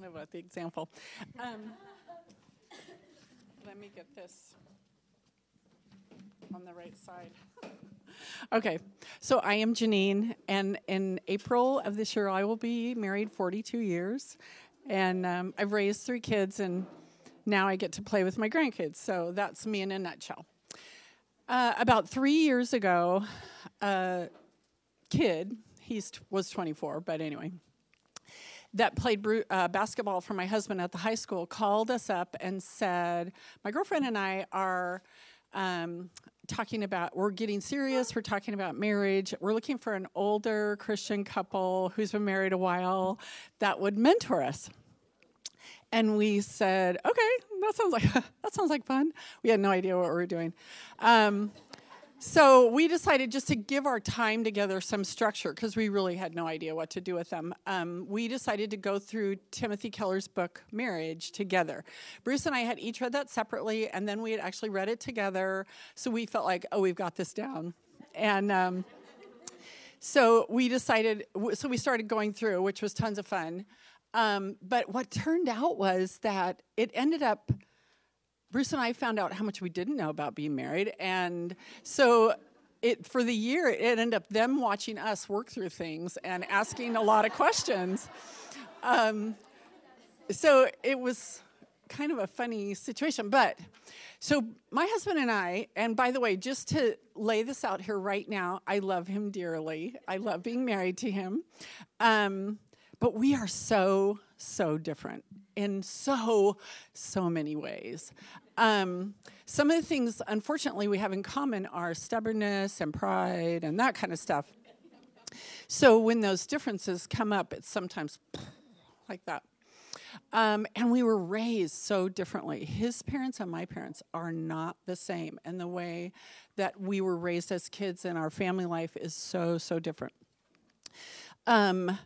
kind of a, the example. Um, let me get this on the right side. okay, so I am Janine, and in April of this year, I will be married 42 years, and um, I've raised three kids, and now I get to play with my grandkids. So that's me in a nutshell. Uh, about three years ago, a kid, he was 24, but anyway, that played uh, basketball for my husband at the high school called us up and said, My girlfriend and I are um, talking about, we're getting serious, we're talking about marriage. We're looking for an older Christian couple who's been married a while that would mentor us. And we said, okay, that sounds like that sounds like fun. We had no idea what we were doing. Um, so we decided just to give our time together some structure because we really had no idea what to do with them. Um, we decided to go through Timothy Keller's book, Marriage, together. Bruce and I had each read that separately, and then we had actually read it together. So we felt like, oh, we've got this down. And um, so we decided, so we started going through, which was tons of fun. Um, but what turned out was that it ended up Bruce and I found out how much we didn't know about being married, and so it for the year it ended up them watching us work through things and asking a lot of questions. Um, so it was kind of a funny situation, but so my husband and I, and by the way, just to lay this out here right now, I love him dearly. I love being married to him, um, but we are so so different in so, so many ways. Um, some of the things, unfortunately, we have in common are stubbornness and pride and that kind of stuff. So when those differences come up, it's sometimes like that. Um, and we were raised so differently. His parents and my parents are not the same. And the way that we were raised as kids in our family life is so, so different. Um,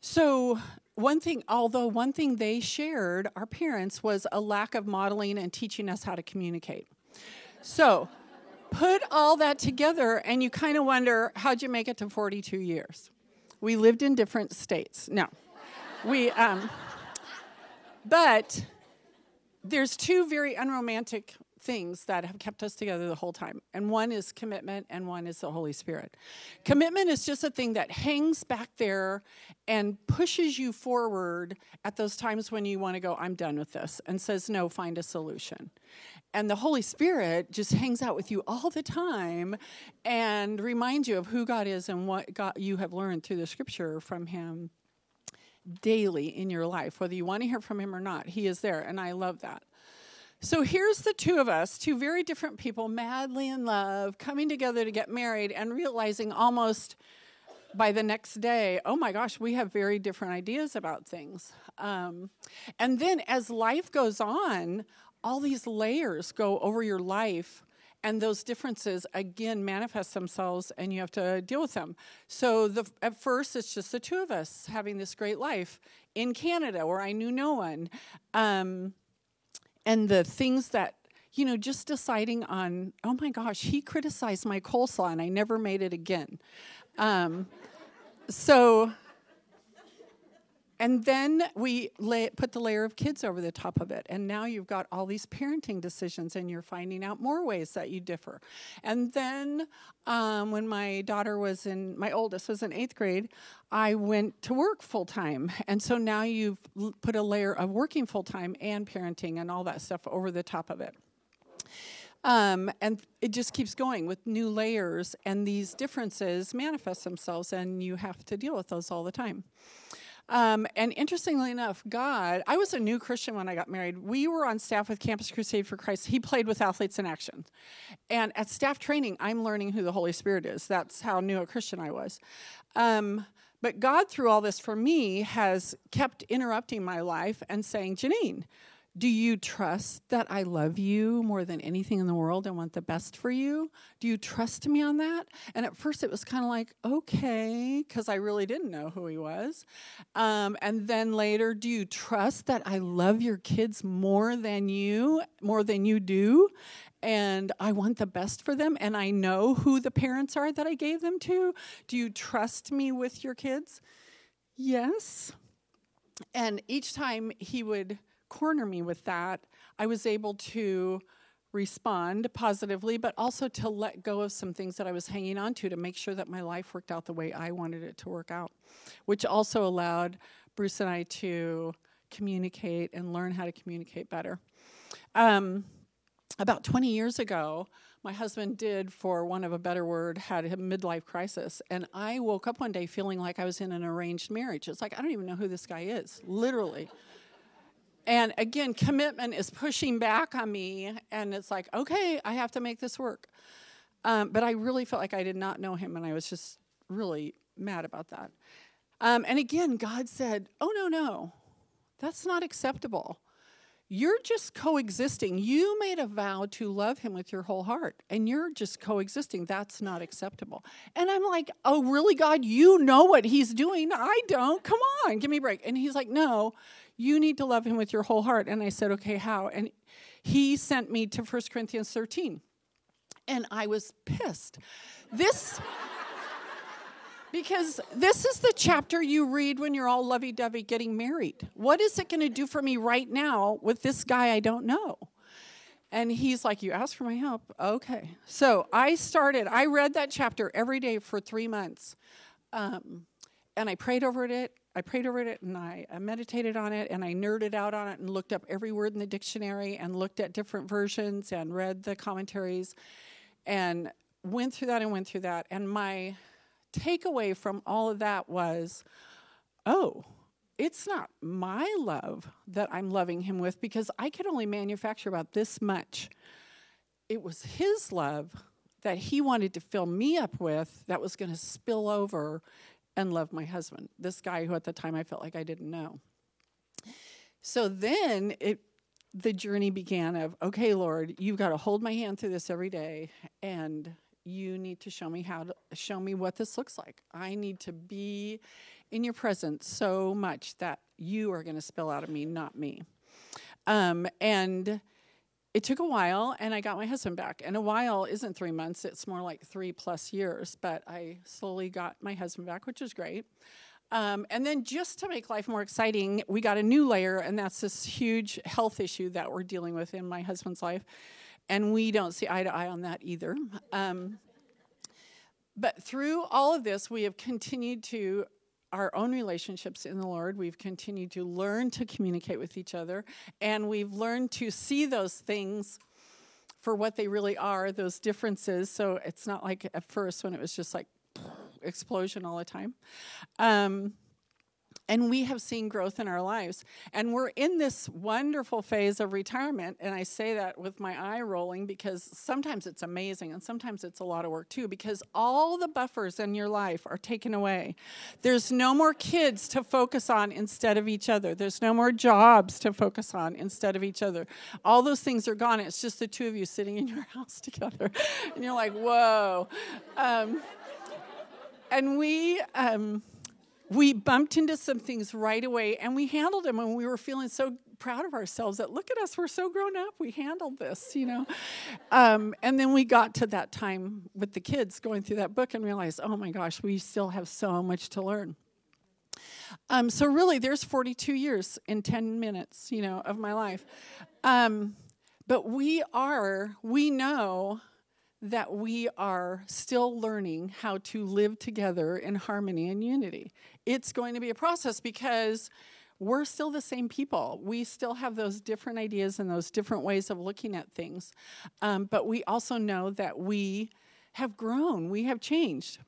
so one thing, although one thing they shared, our parents, was a lack of modeling and teaching us how to communicate. So, put all that together, and you kind of wonder how'd you make it to 42 years? We lived in different states. No, we, um, but there's two very unromantic things that have kept us together the whole time. And one is commitment, and one is the Holy Spirit. Commitment is just a thing that hangs back there and pushes you forward at those times when you want to go, I'm done with this, and says, No, find a solution. And the Holy Spirit just hangs out with you all the time and reminds you of who God is and what God you have learned through the scripture from Him daily in your life, whether you want to hear from Him or not. He is there, and I love that. So here's the two of us, two very different people, madly in love, coming together to get married and realizing almost by the next day, oh my gosh, we have very different ideas about things. Um, and then as life goes on, all these layers go over your life and those differences again manifest themselves and you have to deal with them so the, at first it's just the two of us having this great life in canada where i knew no one um, and the things that you know just deciding on oh my gosh he criticized my coleslaw and i never made it again. Um, so and then we lay, put the layer of kids over the top of it. And now you've got all these parenting decisions, and you're finding out more ways that you differ. And then um, when my daughter was in, my oldest was in eighth grade, I went to work full time. And so now you've put a layer of working full time and parenting and all that stuff over the top of it. Um, and it just keeps going with new layers, and these differences manifest themselves, and you have to deal with those all the time. Um, and interestingly enough, God, I was a new Christian when I got married. We were on staff with Campus Crusade for Christ. He played with Athletes in Action. And at staff training, I'm learning who the Holy Spirit is. That's how new a Christian I was. Um, but God, through all this for me, has kept interrupting my life and saying, Janine, do you trust that I love you more than anything in the world and want the best for you? Do you trust me on that? And at first it was kind of like, okay, because I really didn't know who he was. Um, and then later, do you trust that I love your kids more than you, more than you do? And I want the best for them, and I know who the parents are that I gave them to. Do you trust me with your kids? Yes. and each time he would corner me with that, I was able to respond positively, but also to let go of some things that I was hanging on to to make sure that my life worked out the way I wanted it to work out, which also allowed Bruce and I to communicate and learn how to communicate better. Um, about 20 years ago, my husband did, for one of a better word, had a midlife crisis. And I woke up one day feeling like I was in an arranged marriage. It's like, I don't even know who this guy is, literally. And again, commitment is pushing back on me. And it's like, okay, I have to make this work. Um, but I really felt like I did not know him. And I was just really mad about that. Um, and again, God said, oh, no, no, that's not acceptable. You're just coexisting. You made a vow to love him with your whole heart, and you're just coexisting. That's not acceptable. And I'm like, oh, really, God? You know what he's doing. I don't. Come on, give me a break. And he's like, no, you need to love him with your whole heart. And I said, okay, how? And he sent me to 1 Corinthians 13. And I was pissed. This. Because this is the chapter you read when you're all lovey dovey getting married. What is it going to do for me right now with this guy I don't know? And he's like, You asked for my help? Okay. So I started, I read that chapter every day for three months. Um, and I prayed over it. I prayed over it and I, meditated on it and I nerded out on it and looked up every word in the dictionary and looked at different versions and read the commentaries and went through that and went through that. And my takeaway from all of that was oh, it's not my love that I'm loving him with because I can only manufacture about this much. It was his love that he wanted to fill me up with that was going to spill over and love my husband, this guy who at the time I felt like I didn't know. So then it the journey began of okay lord you've got to hold my hand through this every day and you need to show me how to show me what this looks like. I need to be in your presence so much that you are going to spill out of me, not me. Um, and it took a while, and I got my husband back. And a while isn't three months, it's more like three plus years. But I slowly got my husband back, which was great. Um, and then, just to make life more exciting, we got a new layer, and that's this huge health issue that we're dealing with in my husband's life and we don't see eye to eye on that either. Um, but through all of this, we have continued to our own relationships in the Lord. We've continued to learn to communicate with each other, and we've learned to see those things for what they really are, those differences. So it's not like at first when it was just like explosion all the time. Um, and we have seen growth in our lives. And we're in this wonderful phase of retirement. And I say that with my eye rolling because sometimes it's amazing and sometimes it's a lot of work too, because all the buffers in your life are taken away. There's no more kids to focus on instead of each other, there's no more jobs to focus on instead of each other. All those things are gone. It's just the two of you sitting in your house together. And you're like, whoa. Um, and we. Um, we bumped into some things right away and we handled them and we were feeling so proud of ourselves that look at us we're so grown up we handled this you know? Um, and then we got to that time with the kids going through that book and realized oh my gosh we still have so much to learn. Um, so really there's 42 years in 10 minutes you know of my life. Um, but we are we know that we are still learning how to live together in harmony and unity. It's going to be a process because we're still the same people. We still have those different ideas and those different ways of looking at things. Um, but we also know that we have grown, we have changed.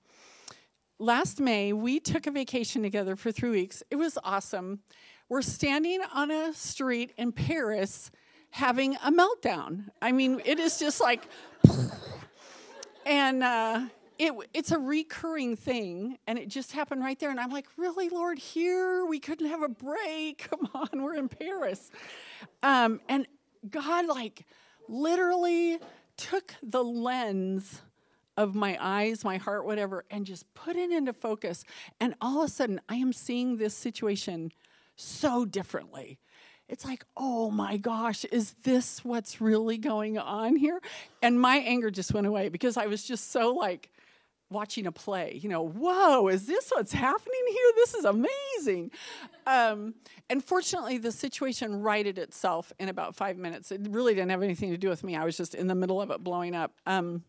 Last May, we took a vacation together for three weeks. It was awesome. We're standing on a street in Paris having a meltdown. I mean, it is just like and uh, it, it's a recurring thing, and it just happened right there. And I'm like, really, Lord, here we couldn't have a break. Come on, we're in Paris. Um, and God, like, literally took the lens of my eyes, my heart, whatever, and just put it into focus. And all of a sudden, I am seeing this situation so differently it's like, oh my gosh, is this what's really going on here? And my anger just went away because I was just so like, watching a play. You know, whoa, is this what's happening here? This is amazing. Um, and fortunately, the situation righted itself in about five minutes. It really didn't have anything to do with me. I was just in the middle of it blowing up. Um,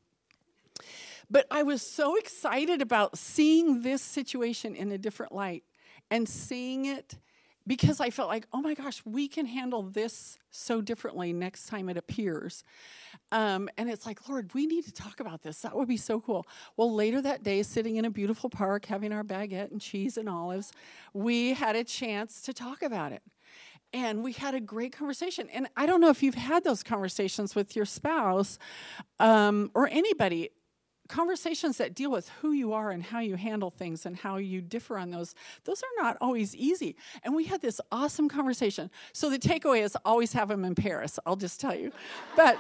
but I was so excited about seeing this situation in a different light and seeing it because I felt like, oh my gosh, we can handle this so differently next time it appears. Um, and it's like, Lord, we need to talk about this. That would be so cool. Well, later that day, sitting in a beautiful park, having our baguette and cheese and olives, we had a chance to talk about it. And we had a great conversation. And I don't know if you've had those conversations with your spouse um, or anybody conversations that deal with who you are and how you handle things and how you differ on those those are not always easy. And we had this awesome conversation. So the takeaway is always have them in paris i'll just tell you. But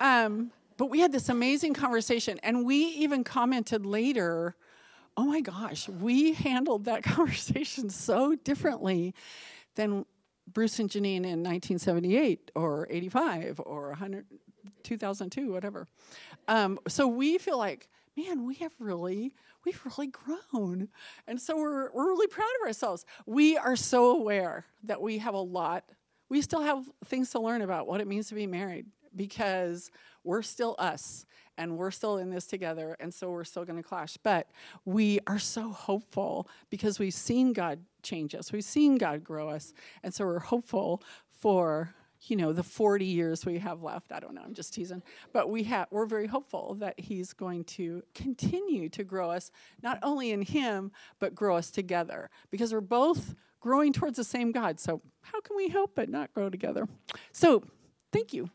um but we had this amazing conversation and we even commented later oh my gosh we handled that conversation so differently than bruce and janine in 1978 or 85 or 100 2002 whatever. Um, so we feel like, man, we have really, we've really grown. And so we're, we're really proud of ourselves. We are so aware that we have a lot, we still have things to learn about what it means to be married because we're still us and we're still in this together. And so we're still going to clash. But we are so hopeful because we've seen god change us. We've seen god grow us. And so we're hopeful for you know the 40 years we have left. I don't know i'm just teasing. But we have we're very hopeful that he's going to continue to grow us not only in him but grow us together. Because we're both growing towards the same god. So how can we help but not grow together? So thank you